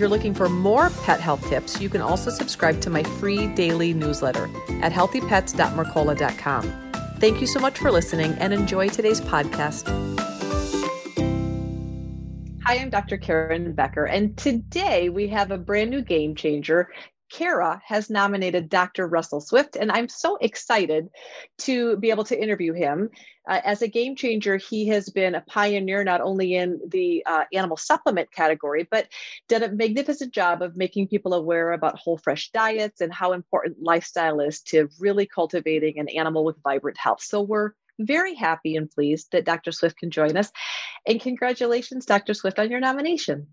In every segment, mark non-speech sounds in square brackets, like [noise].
You're looking for more pet health tips, you can also subscribe to my free daily newsletter at healthypets.mercola.com. Thank you so much for listening and enjoy today's podcast. Hi, I'm Dr. Karen Becker, and today we have a brand new game changer Kara has nominated Dr. Russell Swift, and I'm so excited to be able to interview him. Uh, as a game changer, he has been a pioneer not only in the uh, animal supplement category, but did a magnificent job of making people aware about whole fresh diets and how important lifestyle is to really cultivating an animal with vibrant health. So we're very happy and pleased that Dr. Swift can join us. And congratulations, Dr. Swift, on your nomination.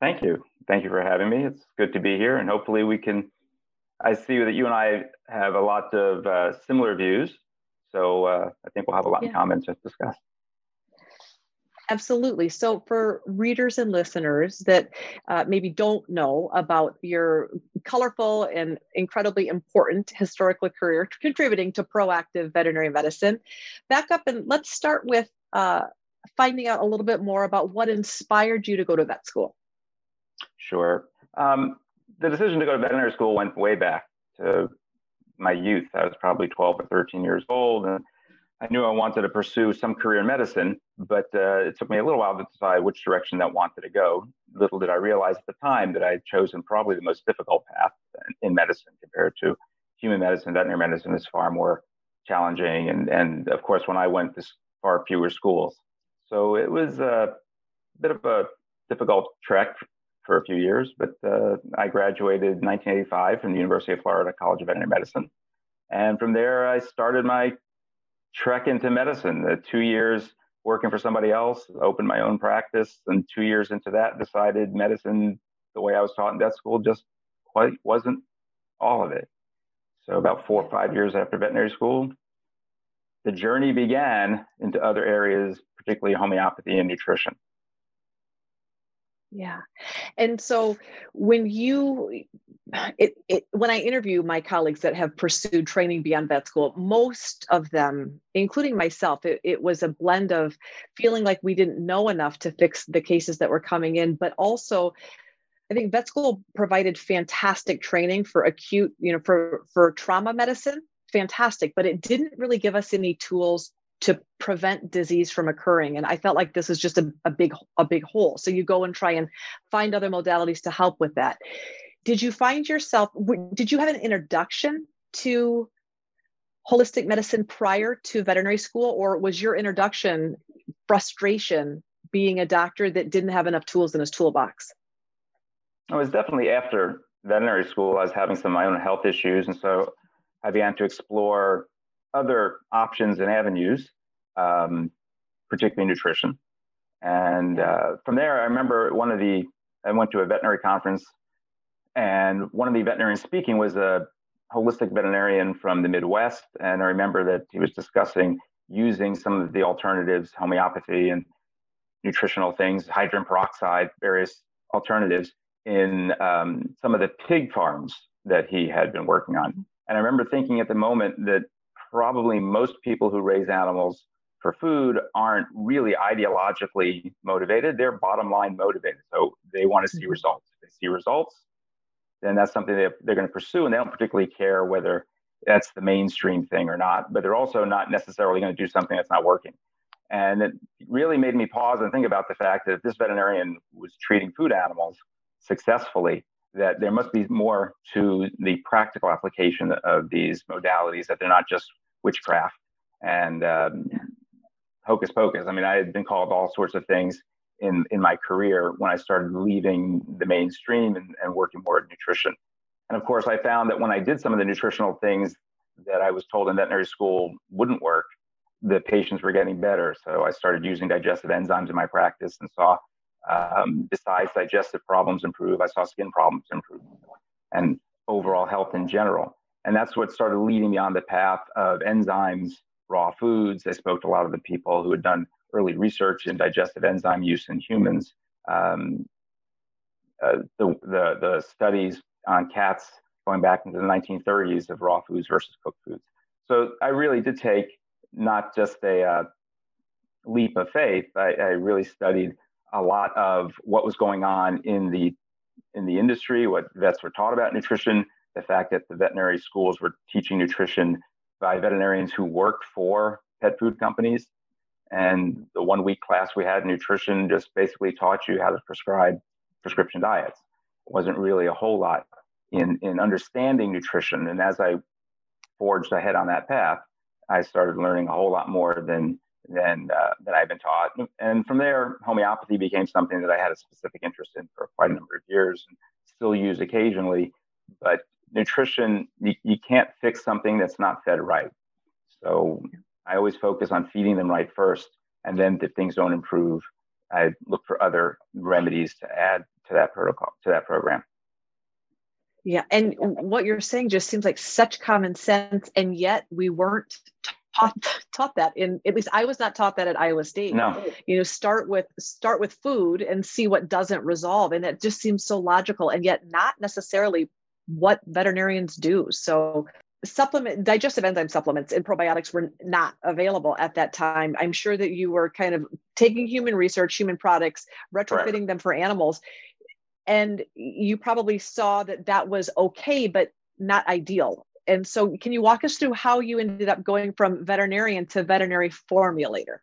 Thank you. Thank you for having me. It's good to be here, and hopefully we can. I see that you and I have a lot of uh, similar views, so uh, I think we'll have a lot yeah. in common to discuss. Absolutely. So, for readers and listeners that uh, maybe don't know about your colorful and incredibly important historical career contributing to proactive veterinary medicine, back up and let's start with uh, finding out a little bit more about what inspired you to go to vet school. Sure. Um, the decision to go to veterinary school went way back to my youth. I was probably 12 or 13 years old, and I knew I wanted to pursue some career in medicine, but uh, it took me a little while to decide which direction that wanted to go. Little did I realize at the time that I had chosen probably the most difficult path in medicine compared to human medicine. Veterinary medicine is far more challenging, and and of course, when I went, to far fewer schools. So it was a bit of a difficult trek for a few years, but uh, I graduated in 1985 from the University of Florida College of Veterinary Medicine. And from there, I started my trek into medicine. The two years working for somebody else, opened my own practice, and two years into that, decided medicine, the way I was taught in vet school, just quite wasn't all of it. So about four or five years after veterinary school, the journey began into other areas, particularly homeopathy and nutrition. Yeah. And so when you it, it when I interview my colleagues that have pursued training beyond vet school, most of them, including myself, it, it was a blend of feeling like we didn't know enough to fix the cases that were coming in, but also I think vet school provided fantastic training for acute, you know, for for trauma medicine, fantastic, but it didn't really give us any tools to prevent disease from occurring and i felt like this is just a, a big a big hole. So you go and try and find other modalities to help with that. Did you find yourself did you have an introduction to holistic medicine prior to veterinary school or was your introduction frustration being a doctor that didn't have enough tools in his toolbox? It was definitely after veterinary school i was having some of my own health issues and so i began to explore other options and avenues, um, particularly nutrition. And uh, from there, I remember one of the, I went to a veterinary conference, and one of the veterinarians speaking was a holistic veterinarian from the Midwest. And I remember that he was discussing using some of the alternatives, homeopathy and nutritional things, hydrogen peroxide, various alternatives in um, some of the pig farms that he had been working on. And I remember thinking at the moment that probably most people who raise animals for food aren't really ideologically motivated. They're bottom line motivated. So they want to see mm-hmm. results. If they see results, then that's something they, they're going to pursue. And they don't particularly care whether that's the mainstream thing or not. But they're also not necessarily going to do something that's not working. And it really made me pause and think about the fact that if this veterinarian was treating food animals successfully, that there must be more to the practical application of these modalities, that they're not just witchcraft and um, hocus pocus. I mean, I had been called all sorts of things in, in my career when I started leaving the mainstream and, and working more at nutrition. And of course, I found that when I did some of the nutritional things that I was told in veterinary school wouldn't work, the patients were getting better. So I started using digestive enzymes in my practice and saw, um, besides digestive problems improve, I saw skin problems improve and overall health in general. And that's what started leading me on the path of enzymes, raw foods. I spoke to a lot of the people who had done early research in digestive enzyme use in humans. Um, uh, the, the, the studies on cats going back into the 1930s of raw foods versus cooked foods. So I really did take not just a uh, leap of faith. I, I, really studied a lot of what was going on in the in the industry, what vets were taught about nutrition, the fact that the veterinary schools were teaching nutrition by veterinarians who worked for pet food companies. And the one week class we had nutrition just basically taught you how to prescribe prescription diets. It wasn't really a whole lot in, in understanding nutrition. And as I forged ahead on that path, I started learning a whole lot more than than uh, than I've been taught. And from there, homeopathy became something that I had a specific interest in for quite a number of years and still use occasionally. But nutrition, you, you can't fix something that's not fed right. So I always focus on feeding them right first, and then if things don't improve, I look for other remedies to add to that protocol to that program. Yeah, and what you're saying just seems like such common sense, and yet we weren't taught taught that in at least I was not taught that at Iowa State. No. You know, start with start with food and see what doesn't resolve. And it just seems so logical and yet not necessarily what veterinarians do. So supplement digestive enzyme supplements and probiotics were not available at that time. I'm sure that you were kind of taking human research, human products, retrofitting right. them for animals. And you probably saw that that was okay, but not ideal and so can you walk us through how you ended up going from veterinarian to veterinary formulator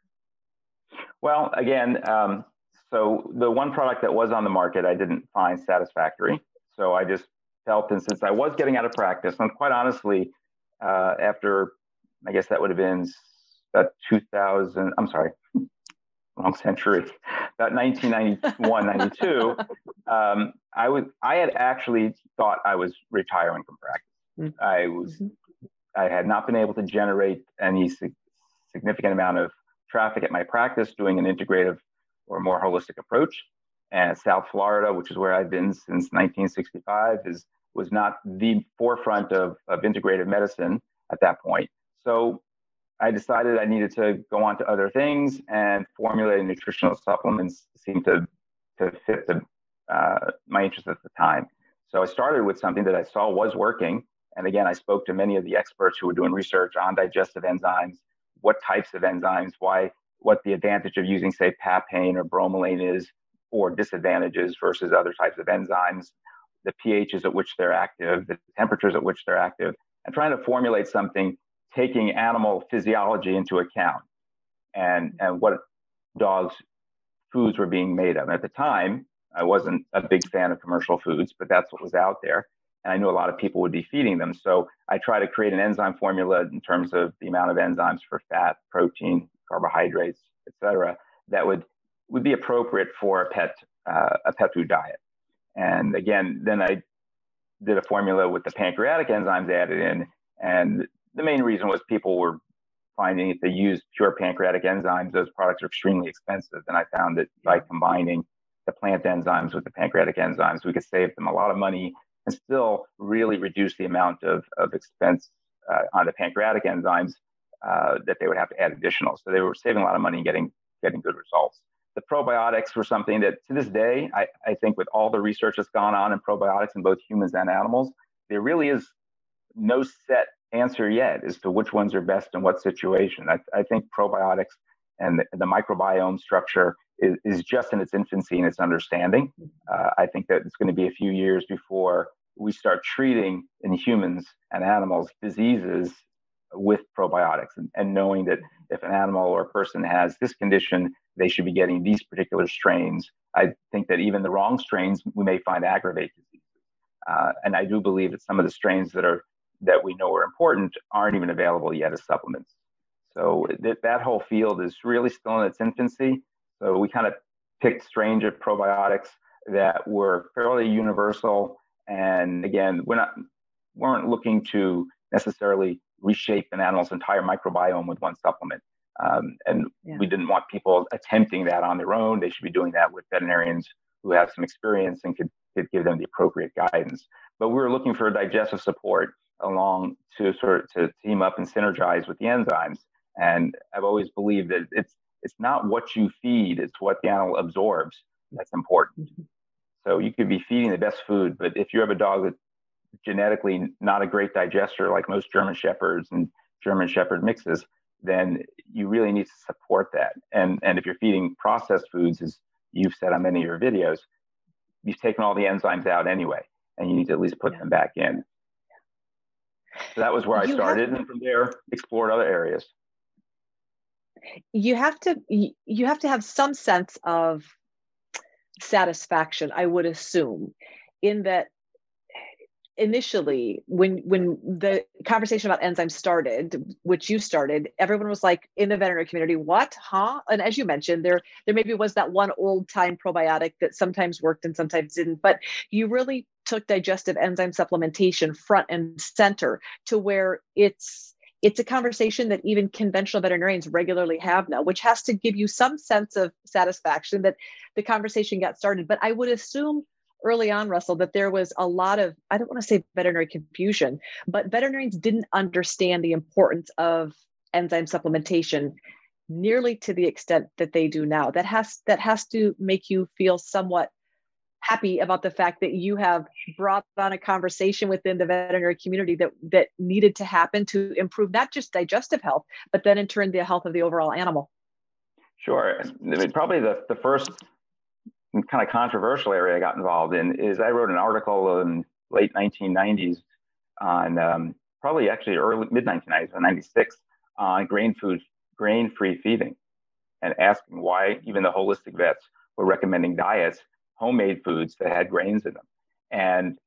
well again um, so the one product that was on the market i didn't find satisfactory so i just felt and since i was getting out of practice and quite honestly uh, after i guess that would have been about 2000 i'm sorry [laughs] wrong century about 1991 92 [laughs] um, i was i had actually thought i was retiring from practice Mm-hmm. I was mm-hmm. I had not been able to generate any significant amount of traffic at my practice doing an integrative or more holistic approach. And South Florida, which is where I've been since 1965, is was not the forefront of, of integrative medicine at that point. So I decided I needed to go on to other things, and formulating nutritional supplements seemed to to fit the, uh, my interest at the time. So I started with something that I saw was working, and again, I spoke to many of the experts who were doing research on digestive enzymes, what types of enzymes, why, what the advantage of using, say, papain or bromelain is, or disadvantages versus other types of enzymes, the pHs at which they're active, the temperatures at which they're active, and trying to formulate something taking animal physiology into account and, and what dogs' foods were being made of. And at the time, I wasn't a big fan of commercial foods, but that's what was out there and I knew a lot of people would be feeding them. So I try to create an enzyme formula in terms of the amount of enzymes for fat, protein, carbohydrates, et cetera, that would would be appropriate for a pet uh, a pet food diet. And again, then I did a formula with the pancreatic enzymes added in, and the main reason was people were finding if they use pure pancreatic enzymes, those products are extremely expensive. And I found that by combining the plant enzymes with the pancreatic enzymes, we could save them a lot of money and still really reduce the amount of, of expense uh, on the pancreatic enzymes uh, that they would have to add additional. So they were saving a lot of money and getting, getting good results. The probiotics were something that to this day, I, I think with all the research that's gone on in probiotics in both humans and animals, there really is no set answer yet as to which ones are best in what situation. I, I think probiotics and the, the microbiome structure is, is, just in its infancy in its understanding. Uh, I think that it's going to be a few years before we start treating in humans and animals diseases with probiotics and, and knowing that if an animal or a person has this condition, they should be getting these particular strains. I think that even the wrong strains we may find aggravate diseases. Uh, and I do believe that some of the strains that are that we know are important aren't even available yet as supplements. So that, that whole field is really still in its infancy. So we kind of picked strains of probiotics that were fairly universal and again, we're not weren't looking to necessarily reshape an animal's entire microbiome with one supplement. Um, and yeah. we didn't want people attempting that on their own. They should be doing that with veterinarians who have some experience and could, could give them the appropriate guidance. But we were looking for digestive support. along to sort of to team up and synergize with the enzymes. And I've always believed that it's it's not what you feed, it's what the animal absorbs that's important. So you could be feeding the best food, but if you have a dog that's genetically not a great digester, like most German Shepherds and German Shepherd mixes, then you really need to support that. And and if you're feeding processed foods, as you've said on many of your videos, you've taken all the enzymes out anyway, and you need to at least put yeah. them back in. So that was where you I started, have, and from there explored other areas. You have to you have to have some sense of satisfaction, I would assume, in that initially when when the conversation about enzymes started which you started everyone was like in the veterinary community what? Huh? And as you mentioned there there maybe was that one old time probiotic that sometimes worked and sometimes didn't but you really took digestive enzyme supplementation front and center to where it's it's a conversation that even conventional veterinarians regularly have now which has to give you some sense of satisfaction that the conversation got started. But i would assume early on, Russell, that there was a lot of, I don't want to say veterinary confusion, but veterinarians didn't understand the importance of enzyme supplementation nearly to the extent that they do now. That has that has to make you feel somewhat happy about the fact that you have brought on a conversation within the veterinary community that that needed to happen to improve not just digestive health, but then in turn the health of the overall animal. Sure. I mean, probably the, the first kind of controversial area I got involved in is I wrote an article in late 1990s on um, probably actually early mid 1990s, 96 on grain food, grain free feeding, and asking why even the holistic vets were recommending diets, homemade foods that had grains in them. And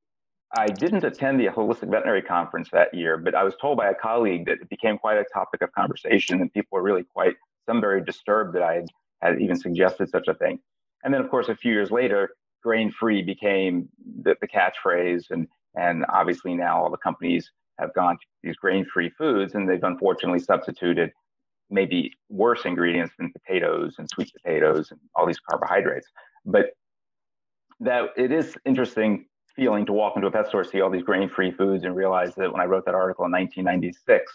I didn't attend the holistic veterinary conference that year, but I was told by a colleague that it became quite a topic of conversation, and people were really quite some very disturbed that I had, had even suggested such a thing. And then, of course, a few years later, grain free became the, the catchphrase. And, and obviously now all the companies have gone to these grain free foods and they've unfortunately substituted maybe worse ingredients than potatoes and sweet potatoes and all these carbohydrates. But that it is interesting feeling to walk into a pet store, see all these grain free foods, and realize that when I wrote that article in 1996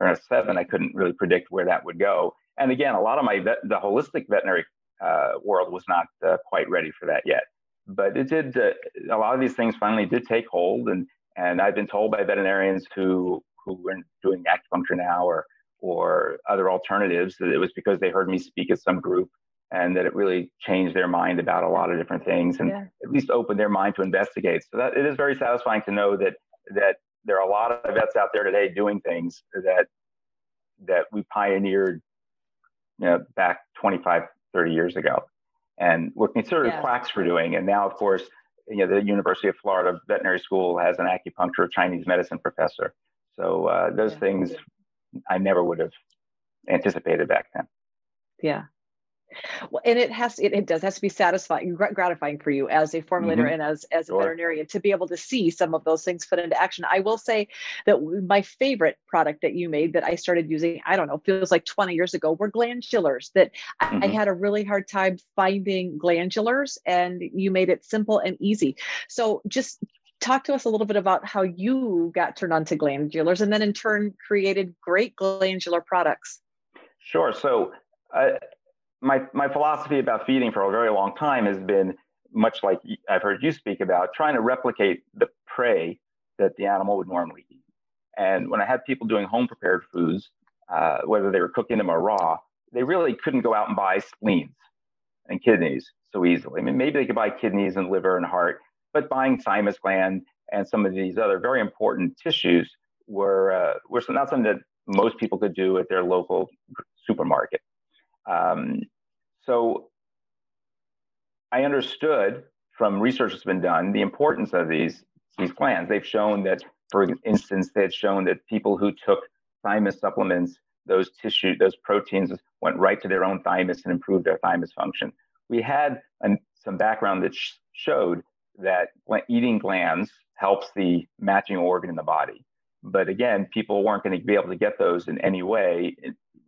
or seven, I couldn't really predict where that would go. And again, a lot of my vet, the holistic veterinary uh, world was not uh, quite ready for that yet. But it did. Uh, a lot of these things finally did take hold, and and I've been told by veterinarians who who are doing acupuncture now or or other alternatives that it was because they heard me speak at some group and that it really changed their mind about a lot of different things and yeah. at least opened their mind to investigate. So that it is very satisfying to know that that there are a lot of vets out there today doing things that that we pioneered you know, back 25, 30 years ago and were considered yeah. quacks for doing. And now, of course, you know, the University of Florida Veterinary School has an acupuncture Chinese medicine professor. So uh, those yeah. things I never would have anticipated back then. Yeah. Well, and it has it, it does has to be satisfying, gratifying for you as a formulator mm-hmm. and as as sure. a veterinarian to be able to see some of those things put into action. I will say that my favorite product that you made that I started using, I don't know, feels like 20 years ago, were glandulars. That mm-hmm. I, I had a really hard time finding glandulars, and you made it simple and easy. So just talk to us a little bit about how you got turned on to glandulars and then in turn created great glandular products. Sure. So uh, my my philosophy about feeding for a very long time has been much like I've heard you speak about trying to replicate the prey that the animal would normally eat. And when I had people doing home prepared foods, uh, whether they were cooking them or raw, they really couldn't go out and buy spleens and kidneys so easily. I mean, maybe they could buy kidneys and liver and heart, but buying thymus gland and some of these other very important tissues were uh, were not something that most people could do at their local supermarket. Um, so I understood from research that's been done the importance of these these glands. They've shown that, for instance, they had shown that people who took thymus supplements, those tissue, those proteins went right to their own thymus and improved their thymus function. We had an, some background that sh- showed that eating glands helps the matching organ in the body. But again, people weren't going to be able to get those in any way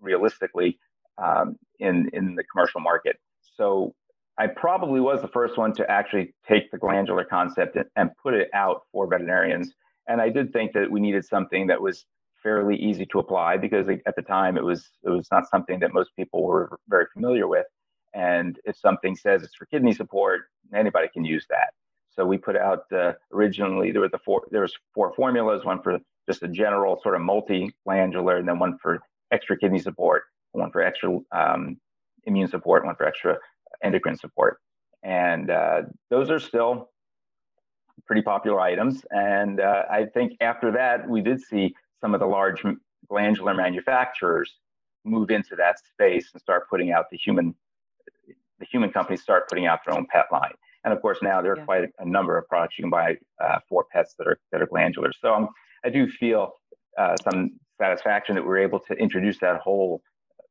realistically um, in in the commercial market. So I probably was the first one to actually take the glandular concept and, and put it out for veterinarians. And I did think that we needed something that was fairly easy to apply because at the time it was it was not something that most people were very familiar with. And if something says it's for kidney support, anybody can use that. So we put out uh, originally there were the four there was four formulas, one for just a general sort of multi-glandular, and then one for extra kidney support, one for extra um, immune support, one for extra endocrine support. And uh, those are still pretty popular items. And uh, I think after that, we did see some of the large glandular manufacturers move into that space and start putting out the human the human companies start putting out their own pet line. And of course, now there are yeah. quite a, number of products you can buy uh, for pets that are that are glandular. So um, I do feel uh, some satisfaction that we're able to introduce that whole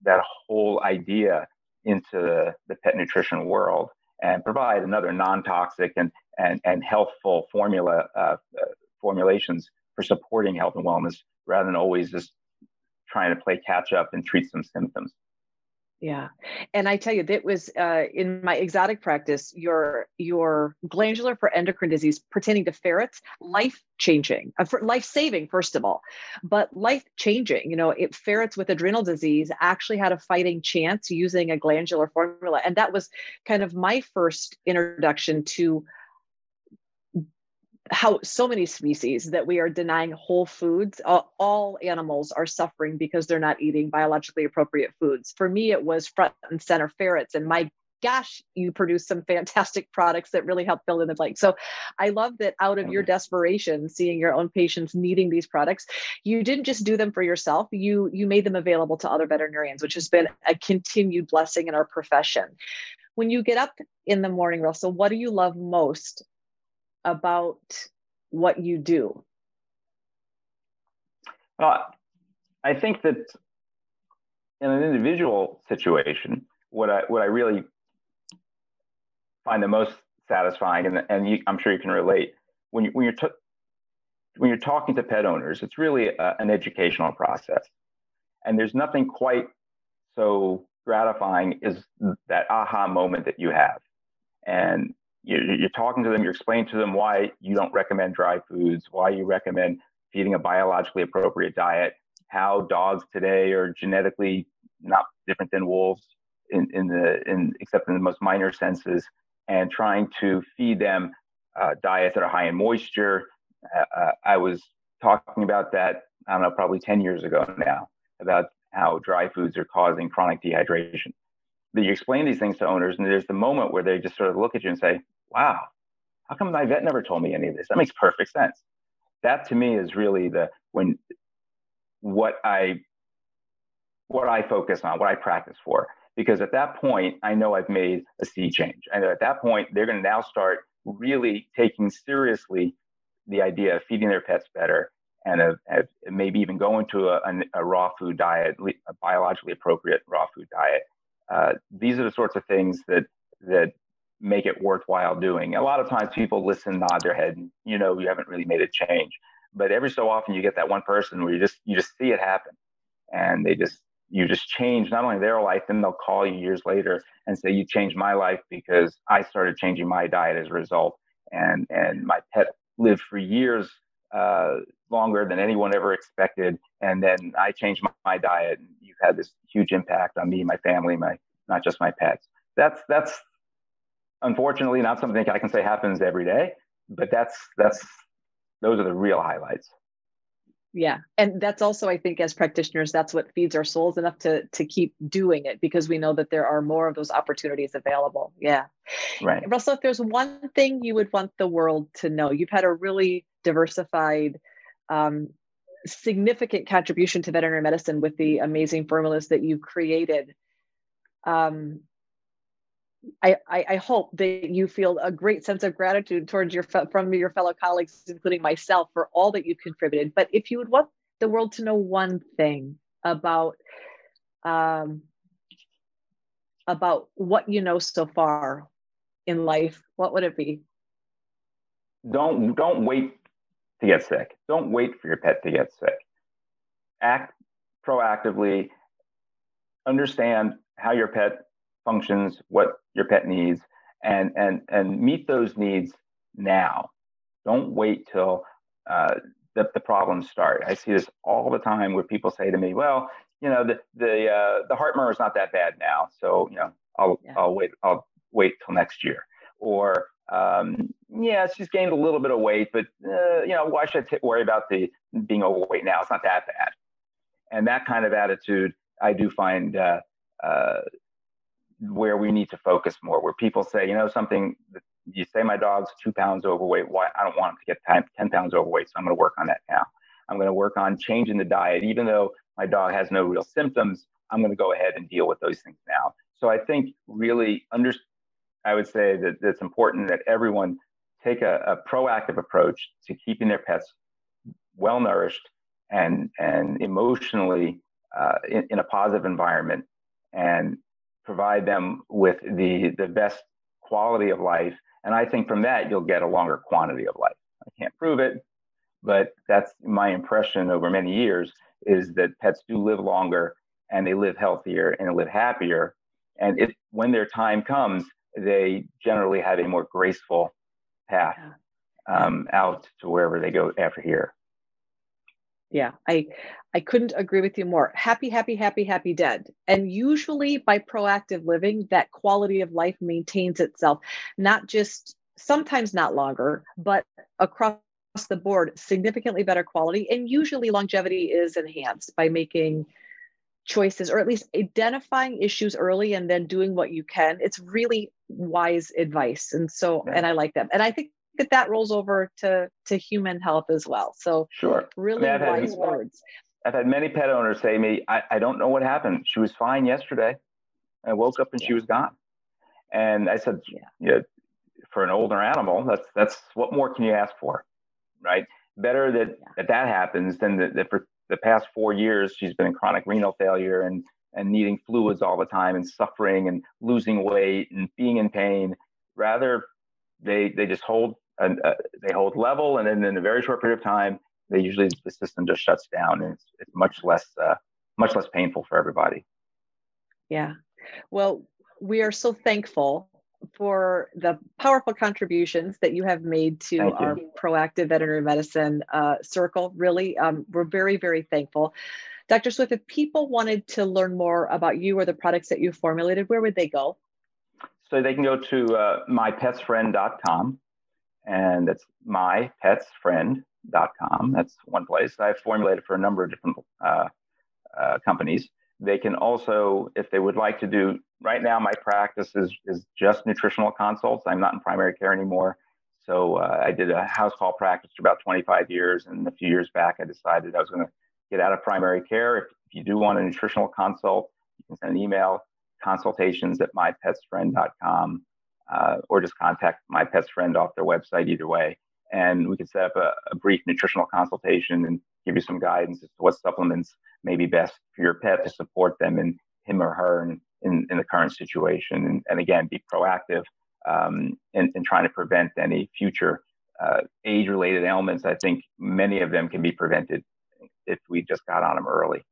that whole idea into the, pet nutrition world and provide another non-toxic and and, and healthful formula uh, formulations for supporting health and wellness rather than always just trying to play catch up and treat some symptoms. Yeah, and I tell you, that was uh, in my exotic practice. Your your glandular for endocrine disease pertaining to ferrets, life changing, uh, life saving first of all, but life changing. You know, it, ferrets with adrenal disease actually had a fighting chance using a glandular formula, and that was kind of my first introduction to how so many species that we are denying whole foods. All, all, animals are suffering because they're not eating biologically appropriate foods. For me it was front and center ferrets and my gosh you produce some fantastic products that really help fill in the blank. So i love that out of your desperation seeing your own patients needing these products you didn't just do them for yourself. You you made them available to other veterinarians which has been a continued blessing in our profession. When you get up in the morning russell what do you love most about what you do? Well, I think that in an individual situation, what I what I really find the most satisfying, and, and you, I'm sure you can relate, when you when you're t- when you're talking to pet owners, it's really a, an educational process, and there's nothing quite so gratifying is that aha moment that you have, and you're talking to them, you're explaining to them why you don't recommend dry foods, why you recommend feeding a biologically appropriate diet, how dogs today are genetically not different than wolves in, in the in except in the most minor senses, and trying to feed them uh, diets that are high in moisture. Uh, uh I was talking about that I don't know probably 10 years ago now about how dry foods are causing chronic dehydration. You explain these things to owners, and there's the moment where they just sort of look at you and say, wow, how come my vet never told me any of this? That makes perfect sense. That to me is really the when what I what I focus on, what I practice for. Because at that point, I know I've made a sea change. And at that point, they're going to now start really taking seriously the idea of feeding their pets better and of, of maybe even going to a, a, a, raw food diet, a biologically appropriate raw food diet. Uh, these are the sorts of things that that make it worthwhile doing. A lot of times people listen, nod their head, and you know you haven't really made a change. But every so often you get that one person where you just you just see it happen, and they just you just change not only their life, then they'll call you years later and say you changed my life because I started changing my diet as a result, and and my pet lived for years uh, longer than anyone ever expected, and then I changed my, my diet, and you've had this huge impact on me, my family, my not just my pets. That's that's unfortunately not something I can say happens every day, but that's that's those are the real highlights. Yeah. And that's also, I think, as practitioners, that's what feeds our souls enough to to keep doing it because we know that there are more of those opportunities available. Yeah. Right. Russell, if there's one thing you would want the world to know, you've had a really diversified um, significant contribution to veterinary medicine with the amazing formulas that you've created. Um, I, I, hope that you feel a great sense of gratitude towards your from your fellow colleagues, including myself, for all that you've contributed. But if you would want the world to know one thing about um, about what you know so far in life, what would it be? Don't don't wait to get sick. Don't wait for your pet to get sick. Act proactively. Understand how your pet functions, what your pet needs, and and and meet those needs now. Don't wait till uh, the, the problems start. I see this all the time where people say to me, well, you know, the the uh, the heart murmur is not that bad now, so you know, I'll yeah. I'll wait I'll wait till next year. Or um, yeah, she's gained a little bit of weight, but uh, you know, why should I t- worry about the being overweight now? It's not that bad. And that kind of attitude, I do find uh, uh, where we need to focus more. Where people say, you know, something you say my dog's two pounds overweight. Why I don't want him to get 10, 10 pounds overweight, so I'm going to work on that now. I'm going to work on changing the diet, even though my dog has no real symptoms. I'm going to go ahead and deal with those things now. So I think really under, I would say that it's important that everyone take a, a proactive approach to keeping their pets well nourished and and emotionally uh, in, in a positive environment and provide them with the the best quality of life. And i think from that you'll get a longer quantity of life. I can't prove it but that's my impression over many years is that pets do live longer and they live healthier and they live happier. And it when their time comes they generally have a more graceful path um, out to wherever they go after here yeah i i couldn't agree with you more. Happy happy happy happy dead. And usually by proactive living that quality of life maintains itself not just sometimes not longer but across the board significantly better quality. And usually longevity is enhanced by making choices or at least identifying issues early and then doing what you can. It's really wise advice. And so yeah. and i like that. And i think that that rolls over to to human health as well. So sure, really I mean, wise had, words. I've had many pet owners say to me, I, I don't know what happened. She was fine yesterday. I woke up and yeah. she was gone. And I said, yeah. yeah, for an older animal, that's that's what more can you ask for, right? Better that yeah. that, that happens than that, that for the past four years she's been in chronic renal failure and and needing fluids all the time and suffering and losing weight and being in pain. Rather, they they just hold and uh, they hold level, and then in a very short period of time, they usually the system just shuts down, and it's, it's much less uh, much less painful for everybody. Yeah, well, we are so thankful for the powerful contributions that you have made to our proactive veterinary medicine uh, circle. Really, um, we're very very thankful. Dr. Swift, if people wanted to learn more about you or the products that you formulated, where would they go? So they can go to uh, mypetsfriend.com and that's mypetsfriend.com. That's one place. I've formulated for a number of different uh, uh, companies. They can also, if they would like to do, right now my practice is, is just nutritional consults. I'm not in primary care anymore. So uh, I did a house call practice for about 25 years. And a few years back, I decided I was going to get out of primary care. If, if you do want a nutritional consult, you can send an email consultations at mypetsfriend.com uh, or just contact my pet's friend off their website either way. And we can set up a, a, brief nutritional consultation and give you some guidance as to what supplements may be best for your pet to support them and him or her in, in, in the current situation. And, and again, be proactive um, in, in, trying to prevent any future uh, age related ailments. I think many of them can be prevented if we just got on them early.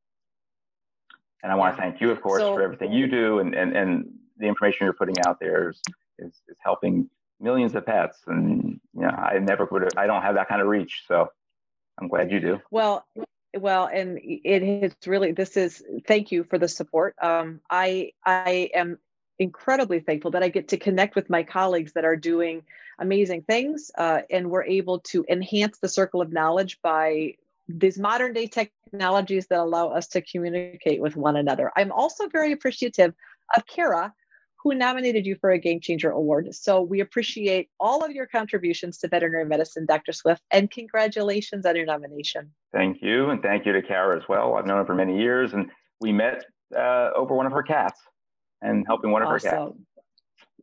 And I want to thank you, of course, so, for everything you do and, and, and the information you're putting out there is is, is helping millions of pets. And you know, I never would have, I don't have that kind of reach. So I'm glad you do. Well, well, and it is really, this is, thank you for the support. Um, I, I am incredibly thankful that I get to connect with my colleagues that are doing amazing things. Uh, and we're able to enhance the circle of knowledge by these modern day technologies that allow us to communicate with one another. I'm also very appreciative of Kara, who nominated you for a Game Changer Award. So we appreciate all of your contributions to veterinary medicine, Dr. Swift, and congratulations on your nomination. Thank you. And thank you to Kara as well. I've known her for many years, and we met uh, over one of her cats and helping one of awesome. her cats.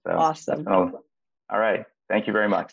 So, awesome. all right. Thank you very much.